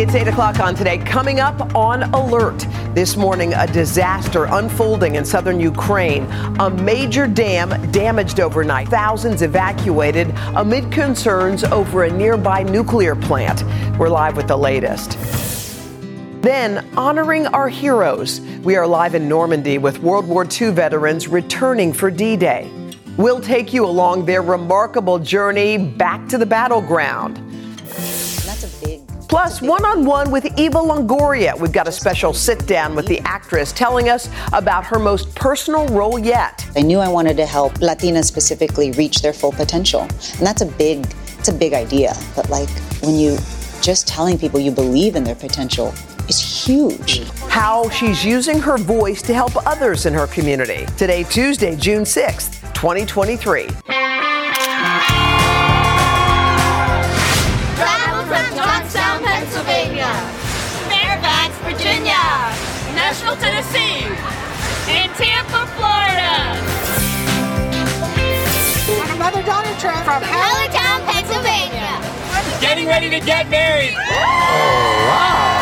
It's 8 o'clock on today. Coming up on alert. This morning, a disaster unfolding in southern Ukraine. A major dam damaged overnight. Thousands evacuated amid concerns over a nearby nuclear plant. We're live with the latest. Then, honoring our heroes. We are live in Normandy with World War II veterans returning for D Day. We'll take you along their remarkable journey back to the battleground. Plus, one on one with Eva Longoria. We've got a special sit down with the actress telling us about her most personal role yet. I knew I wanted to help Latinas specifically reach their full potential. And that's a big, it's a big idea. But like when you just telling people you believe in their potential is huge. How she's using her voice to help others in her community. Today, Tuesday, June 6th, 2023. Nashville, Tennessee, and Tampa, Florida. On another Donald Trump from Hellertown, Pennsylvania. Getting ready to get married. Oh, wow.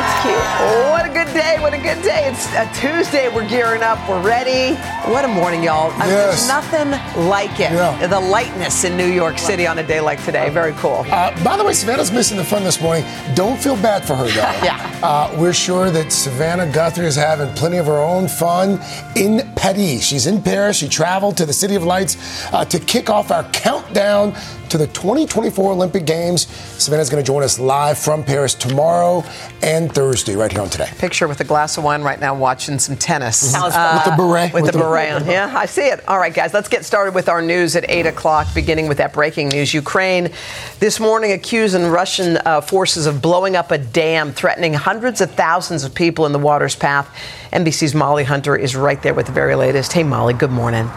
That's cute. What a good day. What a good day. It's a Tuesday. We're gearing up. We're ready. What a morning, y'all. I mean, Yes. there's nothing like it. Yeah. The lightness in New York City on a day like today. Very cool. Uh, by the way, Savannah's missing the fun this morning. Don't feel bad for her, though. Yeah. Uh, we're sure that Savannah Guthrie is having plenty of her own fun in Paris. She's in Paris. She traveled to the City of Lights uh, to kick off our countdown to the 2024 Olympic Games. Savannah's going to join us live from Paris tomorrow and Thursday, right here on Today. Picture with a glass of wine right now watching some tennis. Sounds fun. With the beret. With, With the, the- beret on. Yeah, I see it. All right, guys, let's get started with our news at 8 o'clock, beginning with that breaking news. Ukraine this morning accusing Russian uh, forces of blowing up a dam, threatening hundreds of thousands of people in the water's path. NBC's Molly Hunter is right there with the very latest. Hey, Molly, good morning.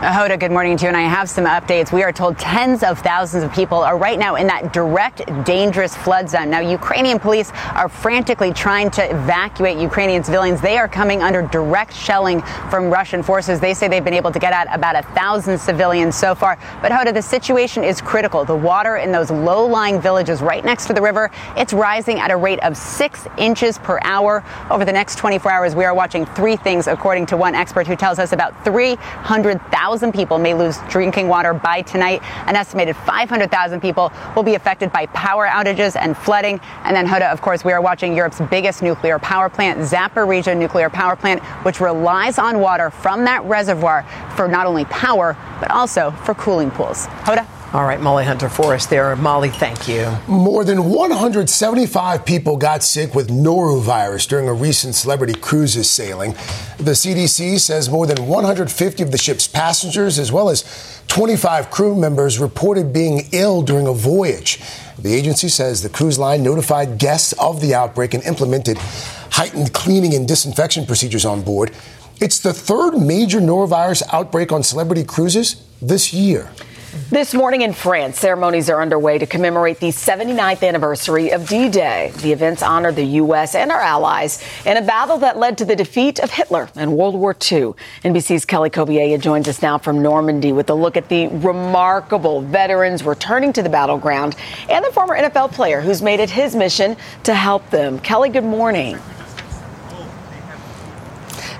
Hoda, good morning to you. And I have some updates. We are told tens of thousands of people are right now in that direct, dangerous flood zone. Now, Ukrainian police are frantically trying to evacuate Ukrainian civilians. They are coming under direct shelling from Russian forces. They say they've been able to get at about a thousand civilians so far. But Hoda, the situation is critical. The water in those low-lying villages right next to the river, it's rising at a rate of six inches per hour. Over the next 24 hours, we are watching three things, according to one expert who tells us about 300,000 people may lose drinking water by tonight. An estimated 500,000 people will be affected by power outages and flooding. And then, Hoda, of course, we are watching Europe's biggest nuclear power plant, Zaporizhia Nuclear Power Plant, which relies on water from that reservoir for not only power, but also for cooling pools. Hoda? All right, Molly Hunter for us there. Molly, thank you. More than 175 people got sick with norovirus during a recent celebrity cruises sailing. The CDC says more than 150 of the ship's passengers, as well as 25 crew members, reported being ill during a voyage. The agency says the cruise line notified guests of the outbreak and implemented heightened cleaning and disinfection procedures on board. It's the third major norovirus outbreak on celebrity cruises this year. This morning in France, ceremonies are underway to commemorate the 79th anniversary of D Day. The events honor the U.S. and our allies in a battle that led to the defeat of Hitler in World War II. NBC's Kelly Cobiella joins us now from Normandy with a look at the remarkable veterans returning to the battleground and the former NFL player who's made it his mission to help them. Kelly, good morning.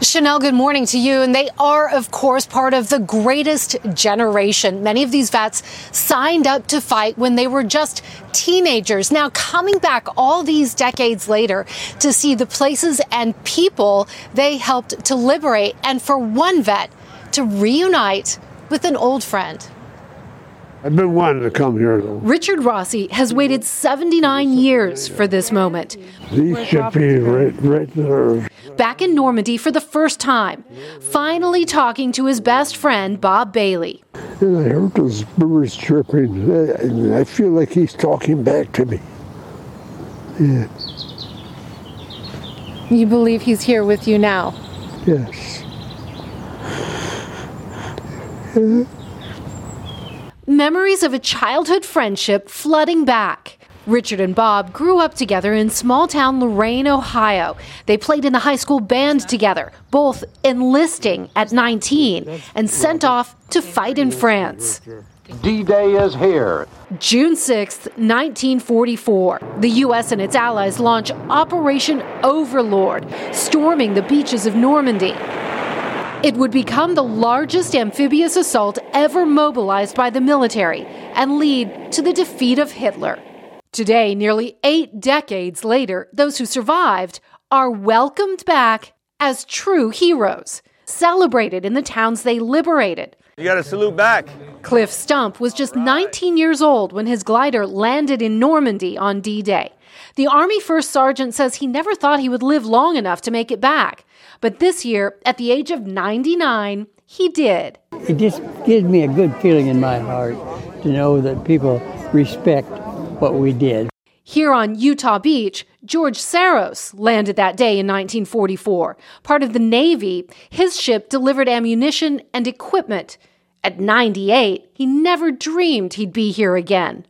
Sheinelle, good morning to you. And they are, of course, part of the greatest generation. Many of these vets signed up to fight when they were just teenagers. Now, coming back all these decades later to see the places and people they helped to liberate, and for one vet to reunite with an old friend. I've been wanting to come here though. Richard Rossi has waited 79 years for this moment. These should be right, right there. Back in Normandy for the first time, finally talking to his best friend, Bob Bailey. And I heard those birds chirping, and I feel like he's talking back to me. Yeah, You believe he's here with you now? yes. Memories of a childhood friendship flooding back. Richard and Bob grew up together in small town Lorain, Ohio. They played in the high school band together, both enlisting at 19 and sent off to fight in France. D Day is here. June 6, 1944. The U.S. and its allies launch Operation Overlord, storming the beaches of Normandy. It would become the largest amphibious assault ever mobilized by the military and lead to the defeat of Hitler. Today, nearly eight decades later, those who survived are welcomed back as true heroes, celebrated in the towns they liberated. You got to salute back. Cliff Stump was just 19 years old when his glider landed in Normandy on D Day. The Army First Sergeant says he never thought he would live long enough to make it back. But this year, at the age of 99, he did. It just gives me a good feeling in my heart to know that people respect what we did. Here on Utah Beach, George Saros landed that day in 1944. Part of the Navy, his ship delivered ammunition and equipment. At 98, he never dreamed he'd be here again.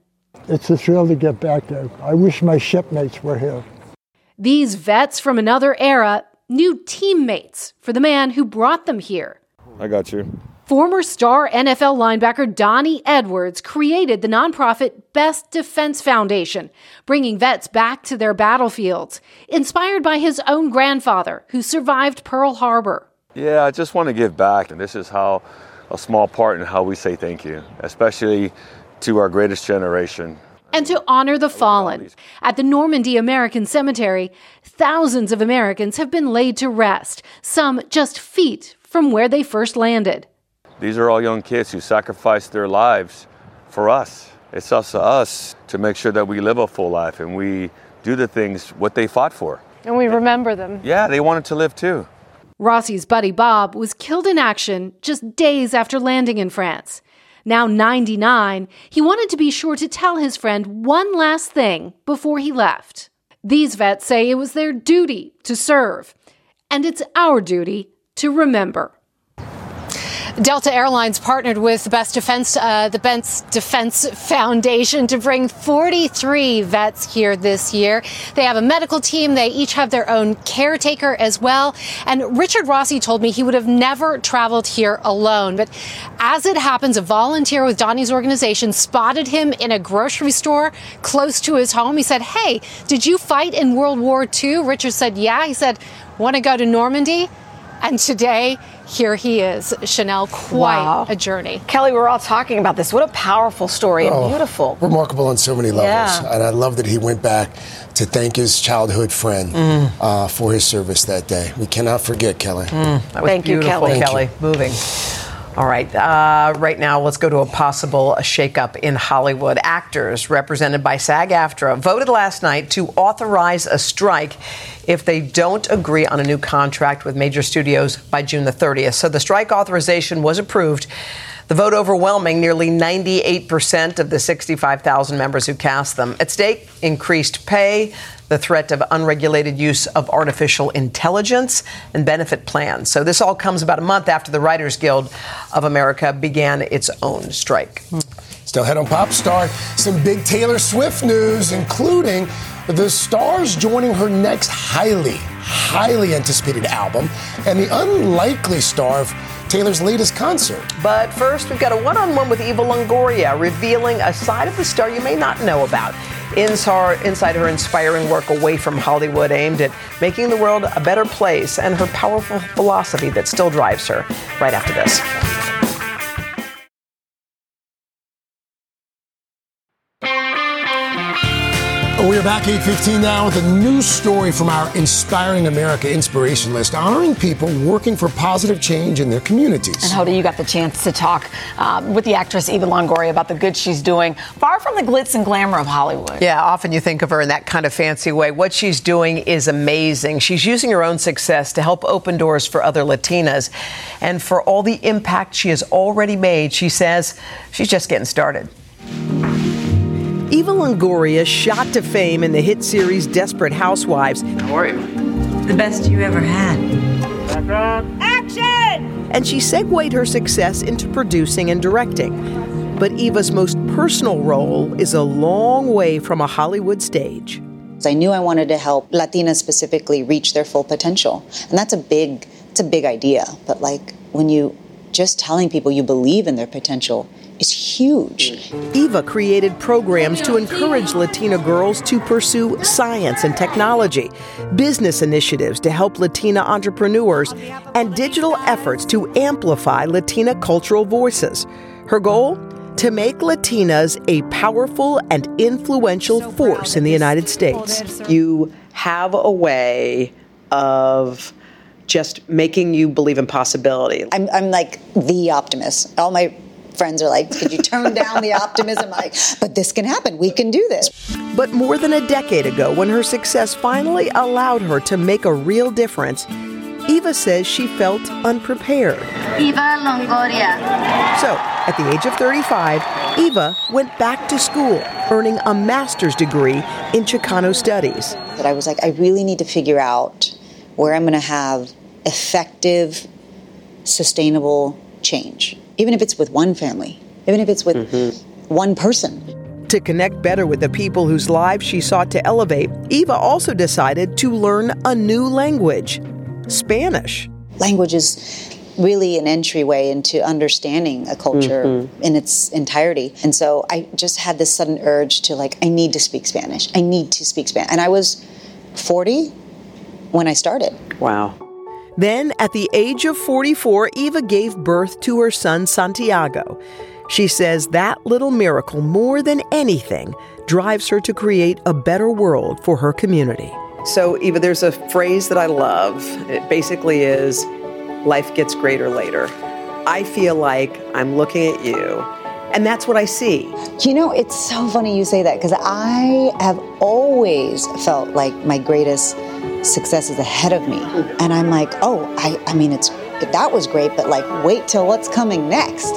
It's a thrill to get back there. I wish my shipmates were here. These vets from another era new teammates for the man who brought them here. I got you. Former star NFL linebacker Donnie Edwards created the nonprofit Best Defense Foundation, bringing vets back to their battlefields, inspired by his own grandfather who survived Pearl Harbor. Yeah, I just want to give back, and this is how a small part in how we say thank you, especially to our greatest generation and to honor the fallen. At the Normandy American Cemetery, thousands of Americans have been laid to rest, some just feet from where they first landed. These are all young kids who sacrificed their lives for us. It's up to us to make sure that we live a full life and we do the things what they fought for. And we remember them. Yeah, they wanted to live too. Rossi's buddy Bob was killed in action just days after landing in France. Now 99, he wanted to be sure to tell his friend one last thing before he left. These vets say it was their duty to serve, and it's our duty to remember. Delta Airlines partnered with the Best Defense, uh, the Best Defense Foundation to bring 43 vets here this year. They have a medical team. They each have their own caretaker as well. And Richard Rossi told me he would have never traveled here alone. But as it happens, a volunteer with Donnie's organization spotted him in a grocery store close to his home. He said, Hey, did you fight in World War II? Richard said, Yeah. He said, Want to go to Normandy? And today, here he is. Sheinelle, quite wow. a journey. Kelly, we're all talking about this. What a powerful story and oh, beautiful. Remarkable on so many levels. Yeah. And I love that he went back to thank his childhood friend mm. uh, for his service that day. We cannot forget, Kelly. Mm, thank you, Kelly. Thank Kelly. You. Moving. All right. Uh, right now, let's go to a possible shakeup in Hollywood. Actors represented by SAG AFTRA voted last night to authorize a strike if they don't agree on a new contract with major studios by June the 30th. So the strike authorization was approved. The vote overwhelming nearly 98% of the 65,000 members who cast them. At stake, increased pay, the threat of unregulated use of artificial intelligence and benefit plans. So this all comes about a month after the Writers Guild of America began its own strike. Still head on Pop Start. Some big Taylor Swift news, including the stars joining her next highly, highly anticipated album, and the unlikely star of Taylor's latest concert. But first, we've got a one on one with Eva Longoria, revealing a side of the star you may not know about. Inside her inspiring work away from Hollywood, aimed at making the world a better place, and her powerful philosophy that still drives her. Right after this. We are back 8:15 now with a new story from our Inspiring America inspiration list, honoring people working for positive change in their communities. And Hoda, you got the chance to talk uh, with the actress Eva Longoria about the good she's doing, far from the glitz and glamour of Hollywood. Yeah, often you think of her in that kind of fancy way. What she's doing is amazing. She's using her own success to help open doors for other Latinas, and for all the impact she has already made, she says she's just getting started. Eva Longoria shot to fame in the hit series Desperate Housewives. How are you? The best you ever had. Action! And she segued her success into producing and directing. But Eva's most personal role is a long way from a Hollywood stage. I knew I wanted to help Latinas specifically reach their full potential. And that's a big it's a big idea, but like when you just telling people you believe in their potential is huge. Eva created programs to encourage Latina girls to pursue science and technology, business initiatives to help Latina entrepreneurs, and digital efforts to amplify Latina cultural voices. Her goal? To make Latinas a powerful and influential force in the United States. You have a way of just making you believe in possibility. I'm, I'm like the optimist. All my friends are like, could you turn down the optimism? Like, but this can happen. We can do this. But more than a decade ago, when her success finally allowed her to make a real difference, Eva says she felt unprepared. Eva Longoria. So, at the age of 35, Eva went back to school, earning a master's degree in Chicano studies. That I was like, I really need to figure out where I'm going to have effective, sustainable change, even if it's with one family, even if it's with mm-hmm. one person. To connect better with the people whose lives she sought to elevate, Eva also decided to learn a new language Spanish. Language is really an entryway into understanding a culture mm-hmm. in its entirety. And so I just had this sudden urge to, like, I need to speak Spanish. I need to speak Spanish. And I was 40 when I started. Wow. Then, at the age of 44, Eva gave birth to her son Santiago. She says that little miracle, more than anything, drives her to create a better world for her community. So, Eva, there's a phrase that I love. It basically is life gets greater later. I feel like I'm looking at you, and that's what I see. You know, it's so funny you say that because I have always felt like my greatest success is ahead of me. And I'm like, oh, I, I mean, it's that was great, but like, wait till what's coming next.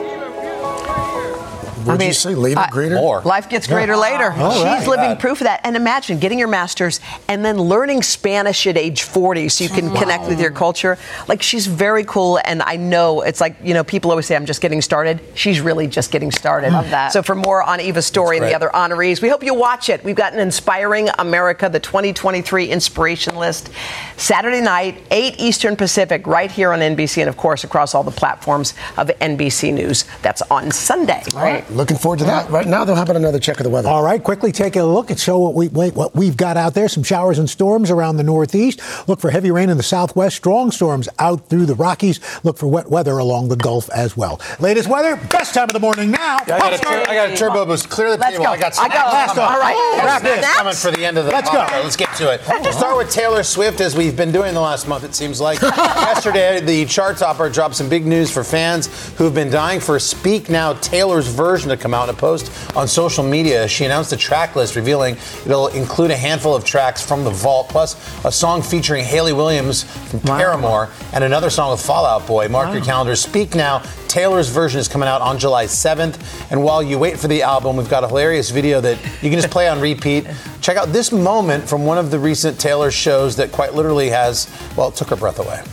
What did you say? Later, greater? More. Life gets greater yeah. later. All She's right. living proof of that. And imagine getting your master's and then learning Spanish at age 40 so you can wow. connect with your culture. Like, she's very cool. And I know it's like, you know, people always say, I'm just getting started. She's really just getting started. Love that. So, for more on Eva's story and the other honorees, we hope you watch it. We've got an Inspiring America, the 2023 Inspiration List, Saturday night, 8 Eastern Pacific, right here on NBC, and of course, across all the platforms of NBC News. That's on Sunday. All right. Looking forward to that. Right now, though, how about another check of the weather? All right, quickly take a look and show what, we, what we've got out there. Some showers and storms around the Northeast. Look for heavy rain in the Southwest, strong storms out through the Rockies. Look for wet weather along the Gulf as well. Latest weather, best time of the morning now. Yeah, I, got a tur- I, got a turbo boost. Clear the Let's table. Go. I got I got last All right. Wrap this coming for the end of the Let's go. Let's get to it. Oh. We'll start with Taylor Swift, as we've been doing the last month, it seems like. Yesterday, the chart topper dropped some big news for fans who've been dying for Speak Now Taylor's version to come out in a post on social media. She announced a track list revealing it'll include a handful of tracks from the vault, plus a song featuring Hayley Williams from wow. Paramore and another song with Fall Out Boy. Mark wow. your calendars. Speak Now. Taylor's version is coming out on July 7th. And while you wait for the album, we've got a hilarious video that you can just play on repeat. Check out this moment from one of the recent Taylor shows that quite literally has, well, it took her breath away.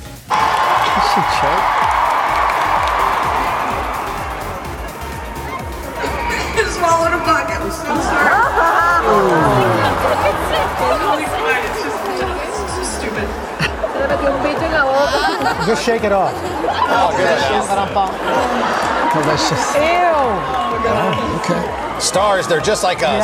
swallowed a just, it's just stupid. Just shake it off. Oh, Delicious. Ew. Oh, okay. Stars, they're just like us.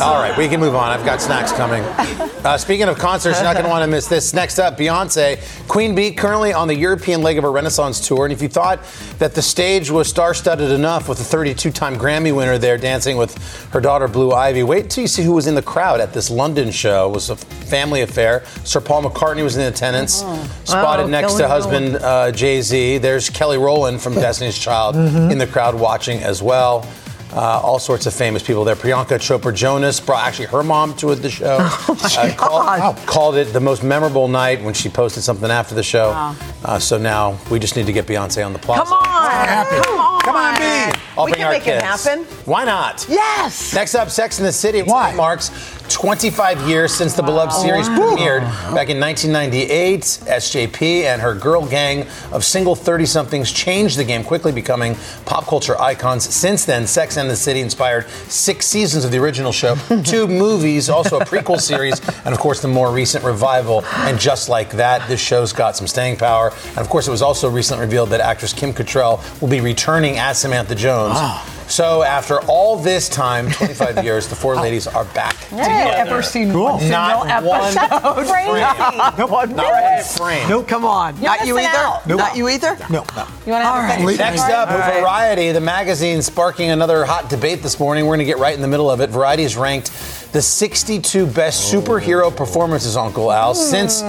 All right, we can move on. I've got snacks coming. Uh, speaking of concerts, you're not going to want to miss this. Next up, Beyonce. Queen Bey currently on the European leg of her Renaissance tour. And if you thought that the stage was star studded enough with the 32 time Grammy winner there dancing with her daughter Blue Ivy, wait till you see who was in the crowd at this London show. It was a family affair. Sir Paul McCartney was in attendance, Oh. spotted Oh, next to husband uh, Jay Z. There's Kelly Rowland from Destiny's Child in the crowd watching as well. Uh, all sorts of famous people there. Priyanka Chopra Jonas brought actually her mom to the show. uh, called, called it the most memorable night when she posted something after the show. Wow. Uh, so now we just need to get Beyonce on the plaza. Come on. Come on. Come on, B. I'll we bring can our make it happen. Why not? Yes. Next up, Sex in the City. Why? Marks 25 years since the beloved series premiered back in 1998. SJP and her girl gang of single 30 somethings changed the game, quickly becoming pop culture icons. Since then, Sex and the City inspired six seasons of the original show, two movies, also a prequel series, and of course the more recent revival. And just like that, this show's got some staying power. And of course, it was also recently revealed that actress Kim Cattrall will be returning as Samantha Jones. Ah. So after all this time, 25 years, the four oh. ladies are back Have you ever seen Cool. one single Not one episode? That's crazy. Nope. One Not one frame. Nope. Come on. You're Not you either? out. Nope. Not you either? No. no. You want to have a second? Next up, Variety, the magazine sparking another hot debate this morning. We're going to get right in the middle of it. Variety is ranked the 62 best superhero performances, Uncle Al, since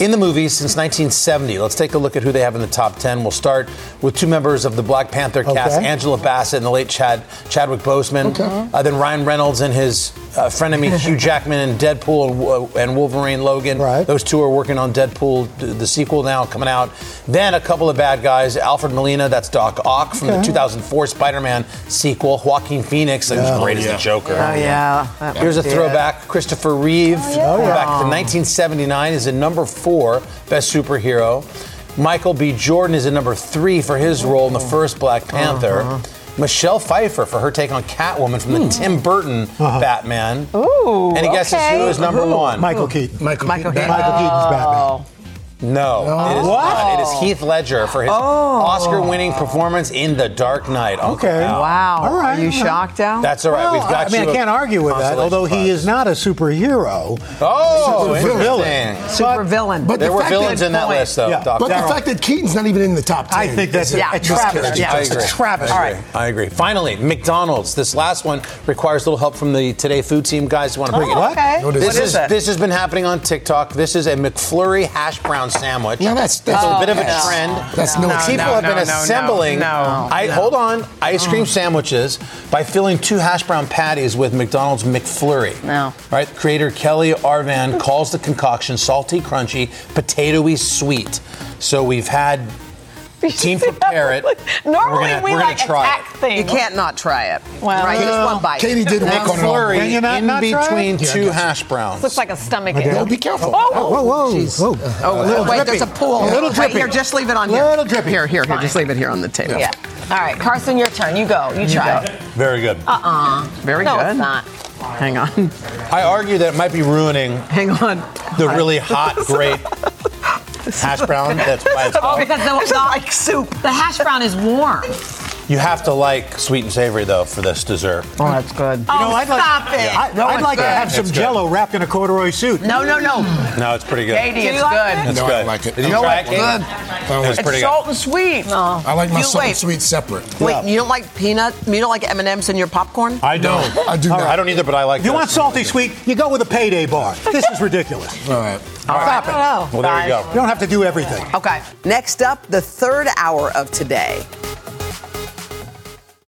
in the movies since 1970. Let's take a look at who they have in the top 10. We'll start with two members of the Black Panther cast, Okay. Angela Bassett and the late Chad Chadwick Boseman. Okay. Uh, then Ryan Reynolds and his uh, frenemy Hugh Jackman and Deadpool and, uh, and Wolverine Logan. Right. Those two are working on Deadpool, the sequel now coming out. Then a couple of bad guys: Alfred Molina, that's Doc Ock from the 2004 Spider-Man sequel. Joaquin Phoenix, that was great as the Joker. Oh, yeah. That Here's a was throwback. Christopher Reeve, oh, back to 1979, is in number four, best superhero. Michael B. Jordan is in number three for his role in the oh. first Black uh-huh. Panther. Uh-huh. Michelle Pfeiffer for her take on Catwoman from the hmm. Tim Burton uh-huh. Batman. Ooh, Any guesses okay. who is number one? Michael Keaton. Michael, Michael Keaton. Keaton. Michael Keaton's oh. Batman. No, it is not. It is Heath Ledger for his oh. Oscar-winning performance in The Dark Knight. Uncle Okay. Al. Wow. All right. Are you shocked, Al? That's all right. Well, We've got I mean, you I a can't argue with that, consolation although he is not a superhero. Oh, He's a villain. Super villain. But There the were villains in that point. list, though. Yeah. Doc. But the fact that Keaton's not even in the top 10. I think that's Yeah. a, a travesty. Yeah. I It's agree. a travesty. I agree. I agree. Finally, McDonald's. This last one requires a little help from the Today Food team. Guys, want to bring it oh, what? Okay. What is This it? is it? this has been happening on TikTok. This is a McFlurry hash brown sandwich. Yeah, that's- that's- It's a bit of a Oh, trend. That's no- People no, have been no, no, assembling. no, I no. hold on. Ice cream mm. sandwiches by filling two hash brown patties with McDonald's McFlurry. No. Right. Creator Kelly Arvan calls the concoction salty, crunchy, potatoey sweet. So we've had team prepare it. Normally We're gonna- we we're like try attack it. things. You can't not try it. Well, right, just one uh, bite. Katie did work on it Can you not- in not try it? between Yeah, two hash browns. Looks like a stomach Okay. ache. Oh, be careful. Oh, oh Whoa, whoa, whoa. Oh, A little wait, drippy. there's a pool. A little Wait, here, just leave it on here. Little drippy. Here, here, here. Just leave it here on the table. Yeah. All right, Carson, your turn. You go. You try. It. Very good. Uh-uh. Very good. no, it's not. Hang on. I argue that it might be ruining Hang on. the really hot, great hash brown that's by Oh, itself. because the, the, like soup. the hash brown is warm. You have to like sweet and savory though for this dessert. Oh, that's good. Oh, You know, I'd like, stop it. I, No, would it's like to have some It's good. jello wrapped in a corduroy suit. No, no, no. No, it's pretty good. Katie, Do it's good. it? It's No, I good. don't like it. Did you You know try what? it, Katie? Good. I It's like, pretty It's salt and sweet. No. I like my You- salt and wait. sweet separate. Wait, you don't like peanut? You don't like M and M's in your popcorn? I don't. I do not. I don't either, but I like. If you this. want salty sweet, you go with a payday bar. This is ridiculous. All right. Stop it. Oh, Well, there you go. You don't have to do everything. Okay. Next up, the third hour of today.